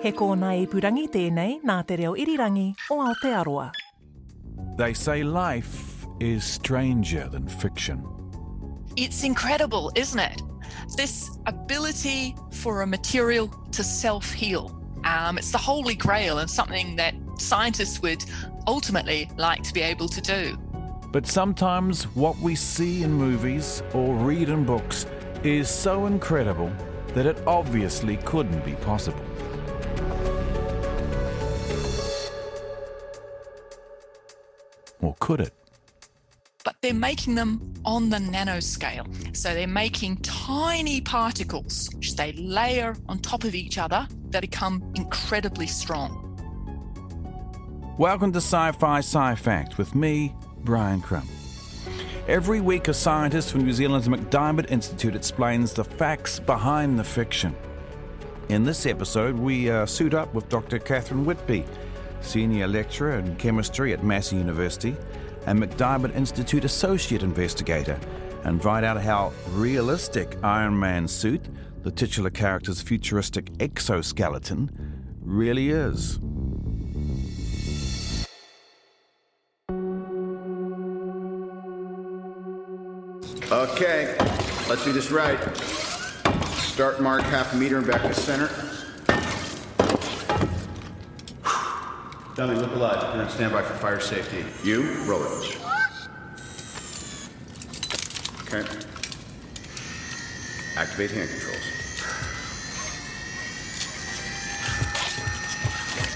He kōna ipurangi tēnei nā te reo irirangi o Aotearoa. They say life is stranger than fiction. It's incredible, isn't it? This ability for a material to self heal. Um, it's the holy grail and something that scientists would ultimately like to be able to do. But sometimes what we see in movies or read in books is so incredible that it obviously couldn't be possible. Could it? But they're making them on the nanoscale. So they're making tiny particles, which they layer on top of each other, that become incredibly strong. Welcome to Sci Fi Sci Fact with me, Bryan Crump. Every week, a scientist from New Zealand's MacDiarmid Institute explains the facts behind the fiction. In this episode, we uh, suit up with Dr. Catherine Whitby, Senior Lecturer in Chemistry at Massey University and MacDiarmid Institute Associate Investigator, and find out how realistic Iron Man's suit, the titular character's futuristic exoskeleton, really is. Okay, let's do this right. Start mark half a meter and back to center. Dummy, look alive. You're on standby for fire safety. You, roll it. Okay. Activate hand controls.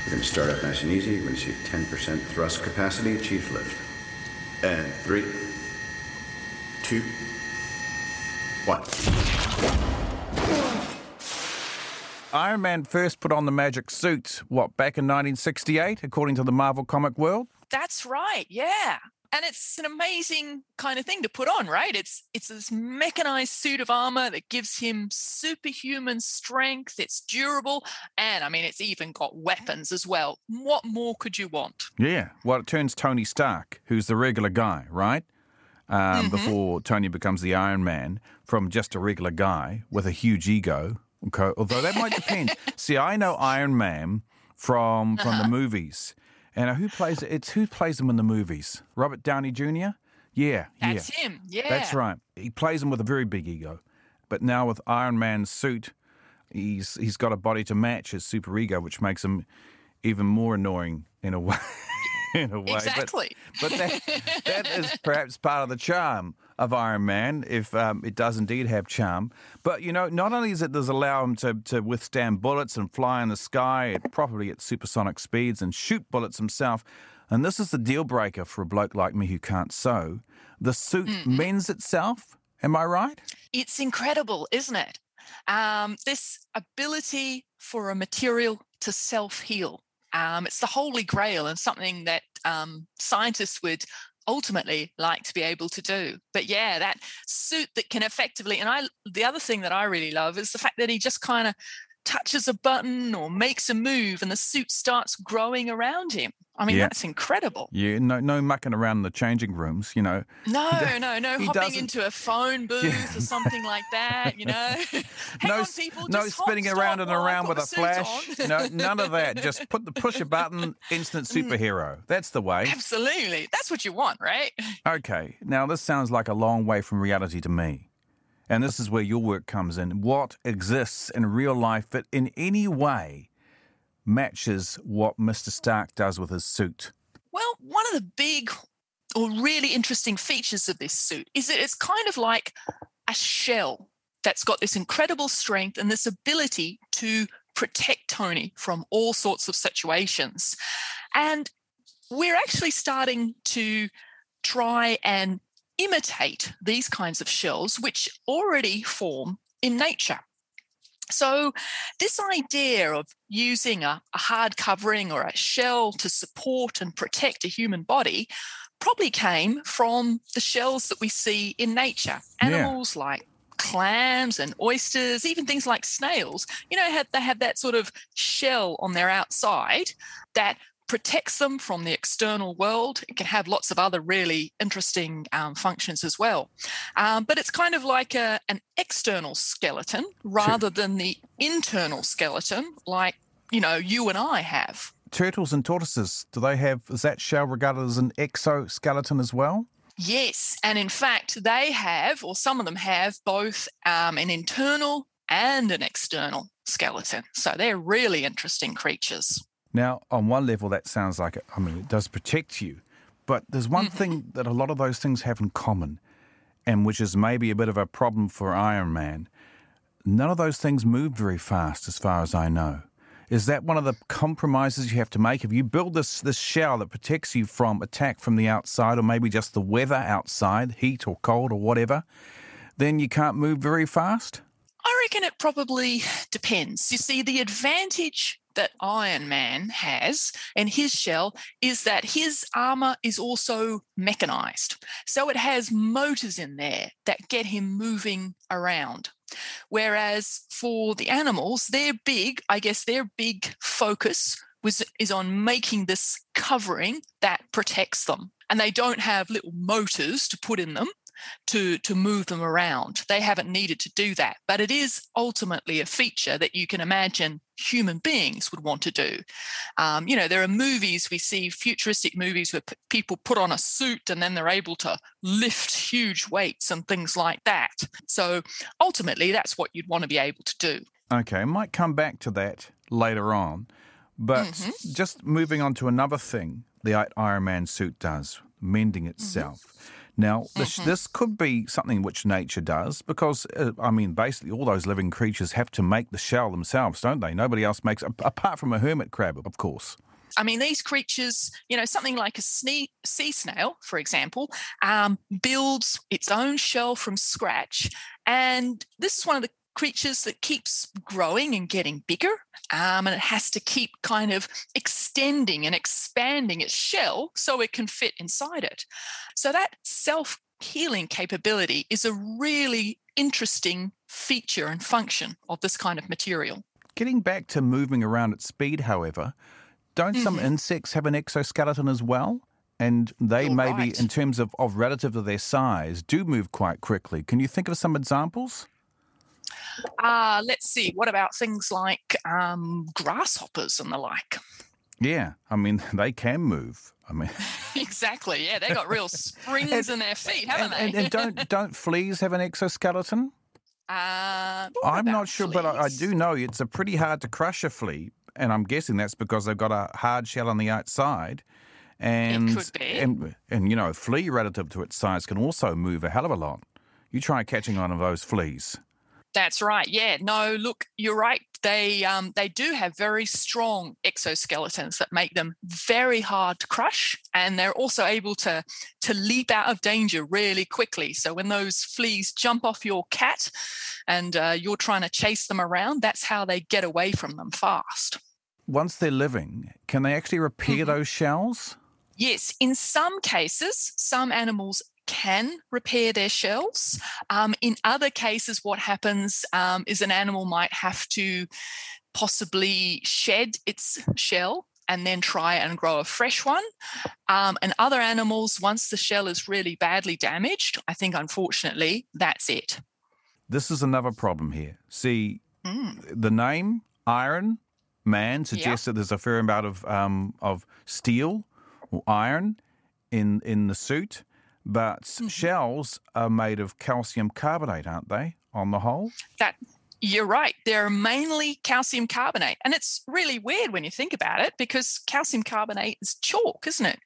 We're going to start up nice and easy. You're going to see 10% thrust capacity, achieve lift. And three, two, one. Iron Man first put on the magic suit, what, back in 1968, according to the Marvel comic world? That's right, yeah. And it's an amazing kind of thing to put on, right? It's it's this mechanized suit of armor that gives him superhuman strength. It's durable, and I mean, it's even got weapons as well. What more could you want? Yeah, well, it turns Tony Stark, who's the regular guy, right? Um, Before Tony becomes the Iron Man, from just a regular guy with a huge ego. Okay, although that might depend. See, I know Iron Man from from the uh-huh. movies, and who plays it? It's who plays him in the movies? Robert Downey Jr. Yeah, That's yeah, him. Yeah. that's right. He plays him with a very big ego, but now with Iron Man's suit, he's he's got a body to match his super ego, which makes him even more annoying in a way. In a way, But- Exactly. but that, that is perhaps part of the charm of Iron Man, if um, it does indeed have charm. But, you know, not only does it does allow him to, to withstand bullets and fly in the sky probably at supersonic speeds and shoot bullets himself, and this is the deal breaker for a bloke like me who can't sew, the suit mends itself. Am I right? It's incredible, isn't it? Um, this ability for a material to self heal. Um, it's the holy grail and something that um, scientists would ultimately like to be able to do. But yeah, that suit that can effectively, and I, the other thing that I really love is the fact that he just kind of touches a button or makes a move and the suit starts growing around him. I mean, Yeah. that's incredible. Yeah, no, no mucking around in the changing rooms, you know. No, no, no, hopping doesn't- into a phone booth or something like that, you know. Hang no, on, people, no just spinning around and around with a flash. no, none of that. Just put the push a button, instant Mm. superhero. That's the way. Absolutely. That's what you want, right? Okay, now this sounds like a long way from reality to me. And this is where your work comes in. What exists in real life that in any way matches what Mr. Stark does with his suit? Well, one of the big or really interesting features of this suit is that it's kind of like a shell that's got this incredible strength and this ability to protect Tony from all sorts of situations. And we're actually starting to try and imitate these kinds of shells, which already form in nature. So, this idea of using a, a, hard covering or a shell to support and protect a human body probably came from the shells that we see in nature. Animals yeah. like clams and oysters, even things like snails, you know, they have that sort of shell on their outside that protects them from the external world. It can have lots of other really interesting um, functions as well. Um, but it's kind of like a, an external skeleton rather than the internal skeleton, like, you know, you and I have. Turtles and tortoises, do they have, is that shell regarded as an exoskeleton as well? Yes. And in fact, they have, or some of them have, both um, an internal and an external skeleton. So they're really interesting creatures. Now, on one level, that sounds like, I mean, it does protect you. But there's one mm-hmm. thing that a lot of those things have in common, and which is maybe a bit of a problem for Iron Man. None of those things move very fast, as far as I know. Is that one of the compromises you have to make? If you build this, this shell that protects you from attack from the outside, or maybe just the weather outside, heat or cold or whatever, then you can't move very fast? I reckon it probably depends. You see, the advantage that Iron Man has in his shell is that his armor is also mechanized. So it has motors in there that get him moving around. Whereas for the animals, they're big, I guess their big focus was is on making this covering that protects them. And they don't have little motors to put in them to, to move them around. They haven't needed to do that. But it is ultimately a feature that you can imagine human beings would want to do. Um, you know, there are movies, we see futuristic movies where p- people put on a suit and then they're able to lift huge weights and things like that. So ultimately, that's what you'd want to be able to do. Okay, I might come back to that later on. But mm-hmm. just moving on to another thing the Iron Man suit does, mending mm-hmm. itself. Mm-hmm. Now, this, mm-hmm. this could be something which nature does because, uh, I mean, basically all those living creatures have to make the shell themselves, don't they? Nobody else makes, apart from a hermit crab, of course. I mean, these creatures, you know, something like a sea snail, for example, um, builds its own shell from scratch. And this is one of the creatures that keeps growing and getting bigger um, and it has to keep kind of extending and expanding its shell so it can fit inside it. So that self healing capability is a really interesting feature and function of this kind of material. Getting back to moving around at speed however don't some mm-hmm. insects have an exoskeleton as well? And they You're maybe right. in terms of, of relative to their size do move quite quickly. Can you think of some examples uh, let's see, what about things like um, grasshoppers and the like? Yeah, I mean, they can move. I mean, exactly. Yeah, they got real springs and, in their feet, haven't and, they? And, and, don't don't fleas have an exoskeleton? Uh, I'm not sure, fleas? but I, I, do know it's a pretty hard to crush a flea, and I'm guessing that's because they've got a hard shell on the outside. And, and and you know, a flea relative to its size can also move a hell of a lot. You try catching one of those fleas. That's right. Yeah. No, look, you're right. They um, they do have very strong exoskeletons that make them very hard to crush, and they're also able to to leap out of danger really quickly. So when those fleas jump off your cat, and uh, you're trying to chase them around, that's how they get away from them fast. Once they're living, can they actually repair mm-hmm. those shells? Yes, in some cases, some animals can repair their shells. Um, in other cases, what happens um, is an animal might have to possibly shed its shell and then try and grow a fresh one. Um, and other animals, once the shell is really badly damaged, I think unfortunately that's it. This is another problem here. See, mm. the name Iron Man suggests that there's a fair amount of um, of steel or iron in in the suit. But mm-hmm. shells are made of calcium carbonate, aren't they, on the whole? That you're right. They're mainly calcium carbonate. And it's really weird when you think about it because calcium carbonate is chalk, isn't it?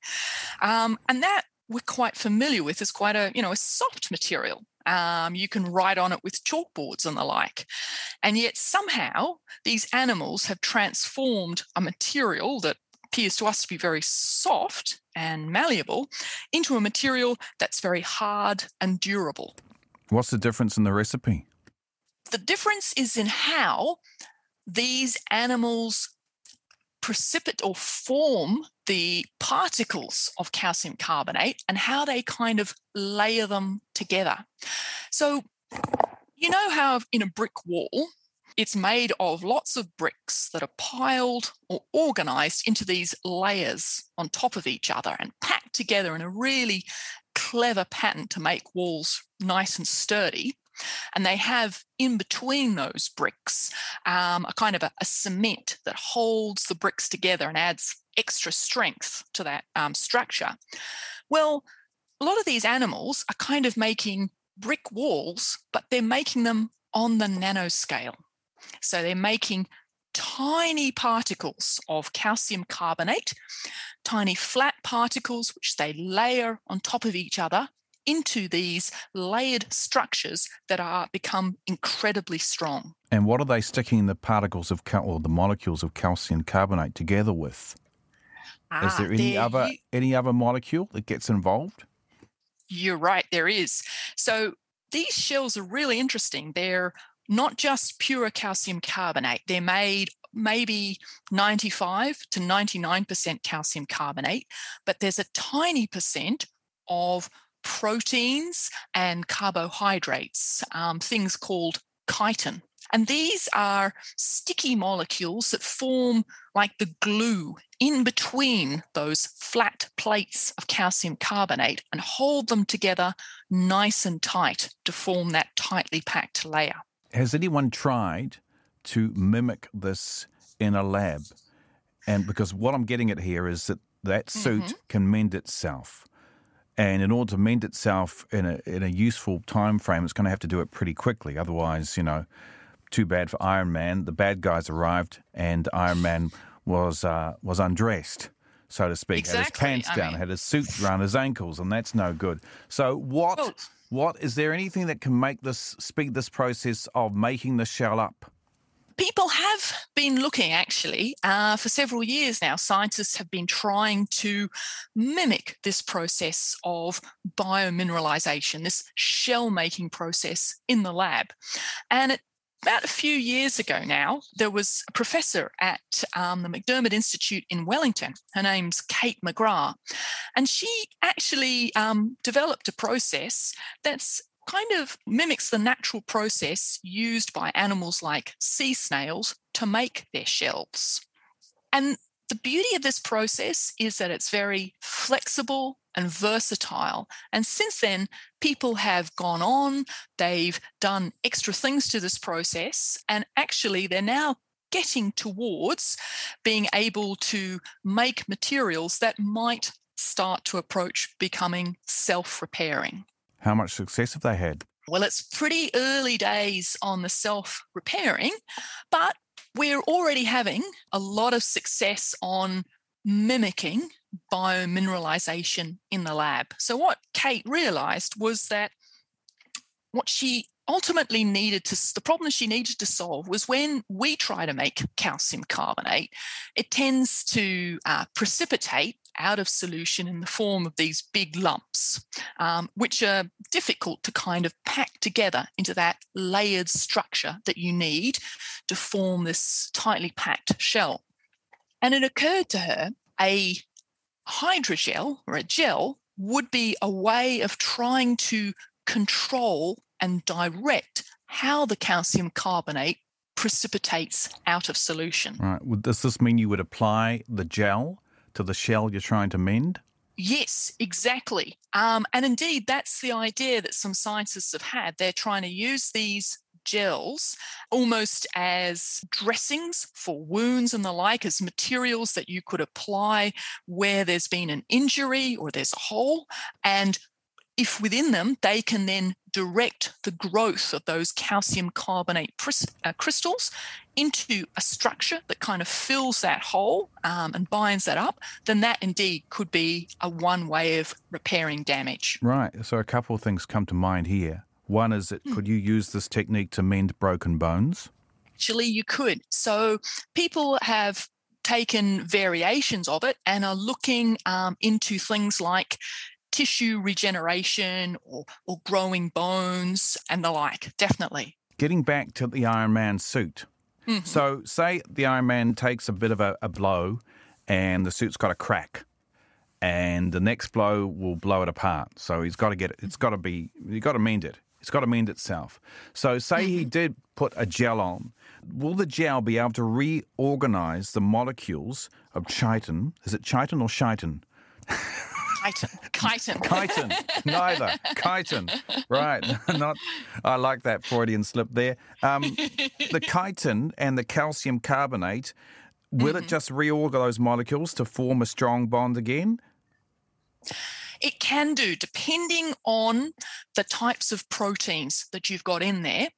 Um, and that we're quite familiar with is quite a, you know, a soft material. Um, you can write on it with chalkboards and the like. And yet somehow these animals have transformed a material that appears to us to be very soft and malleable into a material that's very hard and durable. What's the difference in the recipe? the difference is in how these animals precipitate or form the particles of calcium carbonate and how they kind of layer them together. So, you know how in a brick wall, it's made of lots of bricks that are piled or organized into these layers on top of each other and packed together in a really clever pattern to make walls nice and sturdy. And they have in between those bricks um, a kind of a, a, cement that holds the bricks together and adds extra strength to that um, structure. Well, a lot of these animals are kind of making brick walls, but they're making them on the nanoscale. So they're making tiny particles of calcium carbonate, tiny flat particles, which they layer on top of each other into these layered structures that are become incredibly strong. And what are they sticking the particles of cal- or the molecules of calcium carbonate together with? Ah, is there any other you, any other molecule that gets involved? You're right, there is. So these shells are really interesting. They're not just pure calcium carbonate. They're made maybe 95 to 99% calcium carbonate, but there's a tiny percent of proteins and carbohydrates, um, things called chitin. And these are sticky molecules that form like the glue in between those flat plates of calcium carbonate and hold them together nice and tight to form that tightly packed layer. Has anyone tried to mimic this in a lab? And because what I'm getting at here is that that suit mm-hmm. can mend itself. And in order to mend itself in a, in a useful time frame, it's going to have to do it pretty quickly. Otherwise, you know, too bad for Iron Man. The bad guys arrived, and Iron Man was uh, was undressed, so to speak. Exactly. Had his pants down, mean... had his suit around his ankles, and that's no good. So what? Well, what is there anything that can make this speed this process of making the shell up? People have been looking actually uh, for several years now. Scientists have been trying to mimic this process of biomineralization, this shell making process in the lab. And it about a few years ago now, there was a professor at um, the MacDiarmid Institute in Wellington. Her name's Kate McGrath. And she actually um, developed a process that's kind of mimics the natural process used by animals like sea snails to make their shells. And the beauty of this process is that it's very flexible and versatile. And since then, people have gone on, they've done extra things to this process, and actually, they're now getting towards being able to make materials that might start to approach becoming self repairing. How much success have they had? Well, it's pretty early days on the self repairing, but we're already having a lot of success on mimicking biomineralization in the lab. So, what Kate realized was that what she ultimately needed to, the problem she needed to solve was when we try to make calcium carbonate, it tends to uh, precipitate out of solution in the form of these big lumps, um, which are difficult to kind of pack together into that layered structure that you need to form this tightly packed shell. And it occurred to her a hydrogel or a gel would be a way of trying to control and direct how the calcium carbonate precipitates out of solution. Right. Does this mean you would apply the gel to the shell you're trying to mend? Yes, exactly. Um, and indeed, that's the idea that some scientists have had. They're trying to use these gels almost as dressings for wounds and the like, as materials that you could apply where there's been an injury or there's a hole. And if within them they can then direct the growth of those calcium carbonate uh, crystals into a structure that kind of fills that hole um, and binds that up, then that indeed could be a one way of repairing damage. Right. So a couple of things come to mind here. One is that hmm. could you use this technique to mend broken bones? Actually, you could. So people have taken variations of it and are looking um, into things like tissue regeneration or, or growing bones and the like, definitely. getting back to the Iron Man suit. Mm-hmm. So, say the Iron Man takes a bit of a, a blow and the suit's got a crack, and the next blow will blow it apart. So, he's got to get it, it's mm-hmm. got to be, you've got to mend it. It's got to mend itself. So, say he mm-hmm. did put a gel on, will the gel be able to reorganize the molecules of chitin? Is it chitin or chitin? Chitin. Chitin. Chitin, neither. Chitin, right? Not. I like that Freudian slip there. Um, the chitin and the calcium carbonate. Will it just reorganize those molecules to form a strong bond again? It can do, depending on the types of proteins that you've got in there.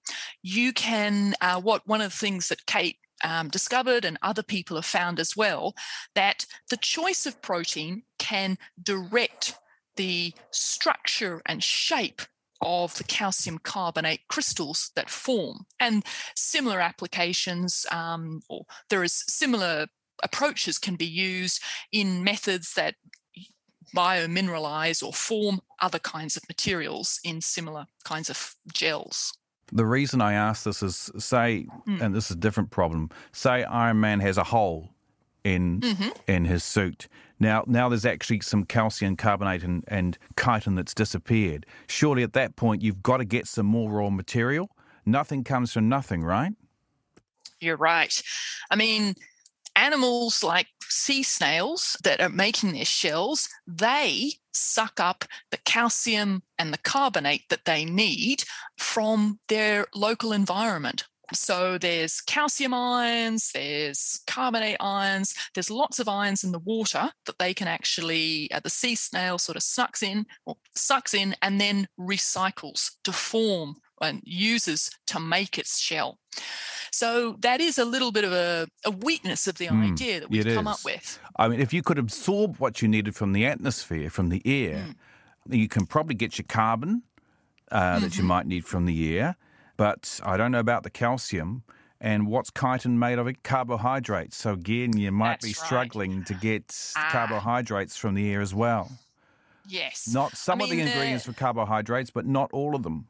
You can, uh, what one of the things that Kate um, discovered and other people have found as well, that the choice of protein can direct the structure and shape of the calcium carbonate crystals that form. And similar applications, um, or there is similar approaches can be used in methods that biomineralize or form other kinds of materials in similar kinds of gels. The reason I ask this is say, Hmm. and this is a different problem. Say Iron Man has a hole in Mm-hmm. in his suit. Now, now there's actually some calcium carbonate and, and chitin that's disappeared. Surely at that point you've got to get some more raw material. Nothing comes from nothing, right? You're right. I mean, animals like sea snails that are making their shells, they suck up the calcium and the carbonate that they need from their local environment. So there's calcium ions, there's carbonate ions, there's lots of ions in the water that they can actually, uh, the sea snail sort of sucks in or sucks in and then recycles to form and uses to make its shell. So that is a little bit of a, a weakness of the idea that we've come is. up with. I mean, if you could absorb what you needed from the atmosphere, from the air, Hmm. you can probably get your carbon uh, that Mm-hmm. you might need from the air. But I don't know about the calcium. And what's chitin made of? It carbohydrates. So again, you might be That's right. struggling to get Ah. carbohydrates from the air as well. Yes. Not some I of the mean, ingredients for carbohydrates, but not all of them.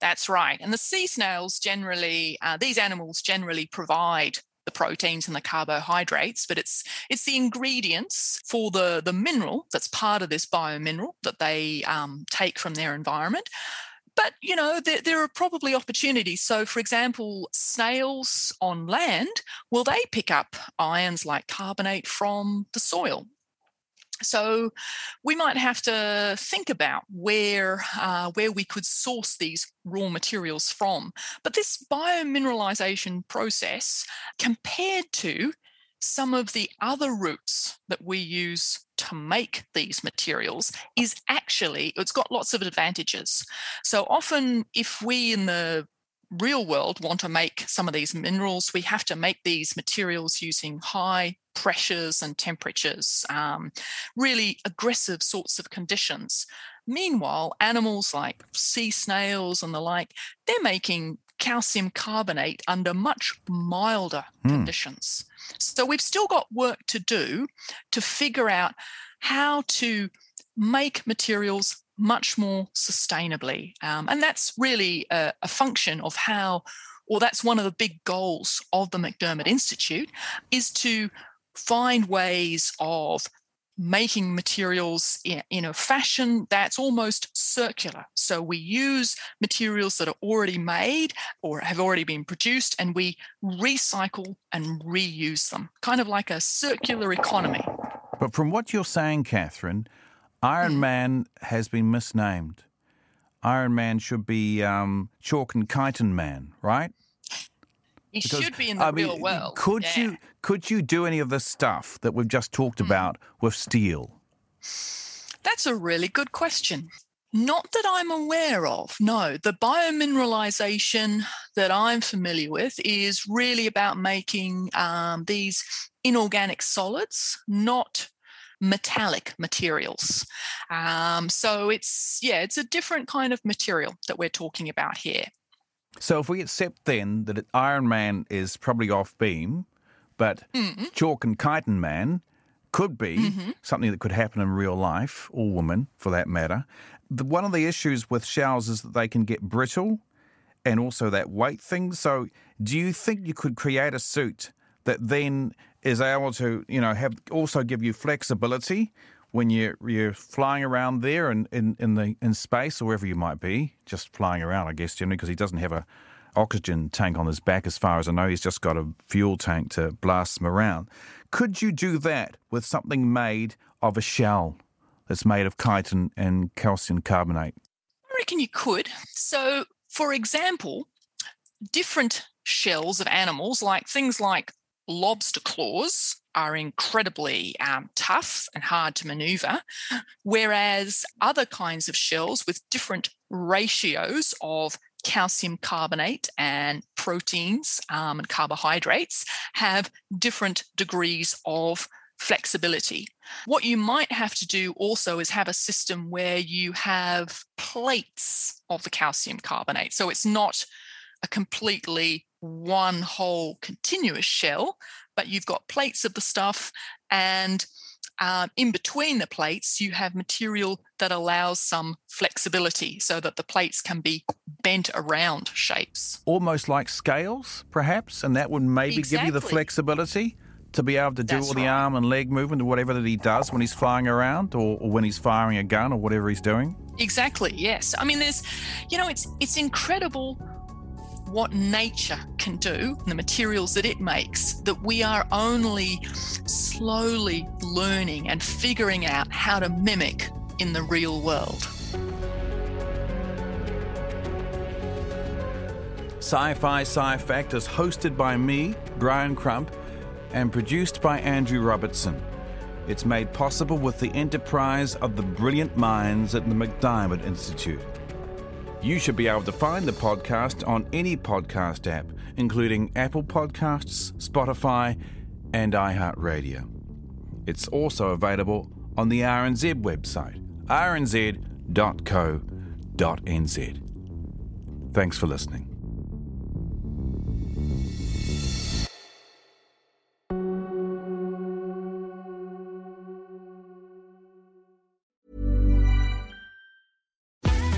That's right. And the sea snails generally, uh, these animals generally provide the proteins and the carbohydrates, but it's it's the ingredients for the the mineral that's part of this biomineral that they um, take from their environment. But you know there, there are probably opportunities. So, for example, snails on land, will they pick up ions like carbonate from the soil? So we might have to think about where uh, where we could source these raw materials from. But this biomineralization process, compared to some of the other routes that we use to make these materials, is actually it's got lots of advantages. So often, if we in the real world want to make some of these minerals, we have to make these materials using high pressures and temperatures, um, really aggressive sorts of conditions. Meanwhile, animals like sea snails and the like, they're making calcium carbonate under much milder conditions. So we've still got work to do to figure out how to make materials much more sustainably. Um, and that's really a, a function of how, or that's one of the big goals of the MacDiarmid Institute, is to find ways of making materials in, in a fashion that's almost circular. So we use materials that are already made or have already been produced and we recycle and reuse them, kind of like a circular economy. But from what you're saying, Catherine. Iron Man has been misnamed. Iron Man should be um, Chalk and Chitin Man, right? It Because, should be in the I mean, real world. Could yeah. you could you do any of the stuff that we've just talked Hmm. about with steel? That's a really good question. Not that I'm aware of. No, the biomineralization that I'm familiar with is really about making um, these inorganic solids, not metallic materials. Um, so it's, yeah, it's a different kind of material that we're talking about here. So if we accept then that Iron Man is probably off beam, but Mm-hmm. Chalk and Chitin Man could be something that could happen in real life, or woman for that matter. The, one of the issues with shells is that they can get brittle and also that weight thing. So, do you think you could create a suit that then is able to, you know, have also give you flexibility when you're you're flying around there and in, in the in space or wherever you might be, just flying around, I guess, generally because he doesn't have a oxygen tank on his back, as far as I know. He's just got a fuel tank to blast him around. Could you do that with something made of a shell that's made of chitin and calcium carbonate? I reckon you could. So, for example, different shells of animals, like things like lobster claws, are incredibly um, tough and hard to maneuver, whereas other kinds of shells with different ratios of calcium carbonate and proteins um, and carbohydrates have different degrees of flexibility. What you might have to do also is have a system where you have plates of the calcium carbonate. So it's not a completely one whole continuous shell, but you've got plates of the stuff and um, in between the plates, you have material that allows some flexibility so that the plates can be bent around shapes. Almost like scales, perhaps, and that would maybe exactly. give you the flexibility to be able to do That's all the right. arm and leg movement or whatever that he does when he's flying around or, or when he's firing a gun or whatever he's doing. Exactly. Yes. I mean, there's, you know, it's it's incredible what nature can do, the materials that it makes, that we are only slowly learning and figuring out how to mimic in the real world. Sci Fi Sci Fact is hosted by me, Bryan Crump, and produced by Andrew Robertson. It's made possible with the enterprise of the brilliant minds at the MacDiarmid Institute. You should be able to find the podcast on any podcast app, including Apple Podcasts, Spotify, and iHeartRadio. It's also available on the RNZ website, rnz.co.nz. Thanks for listening.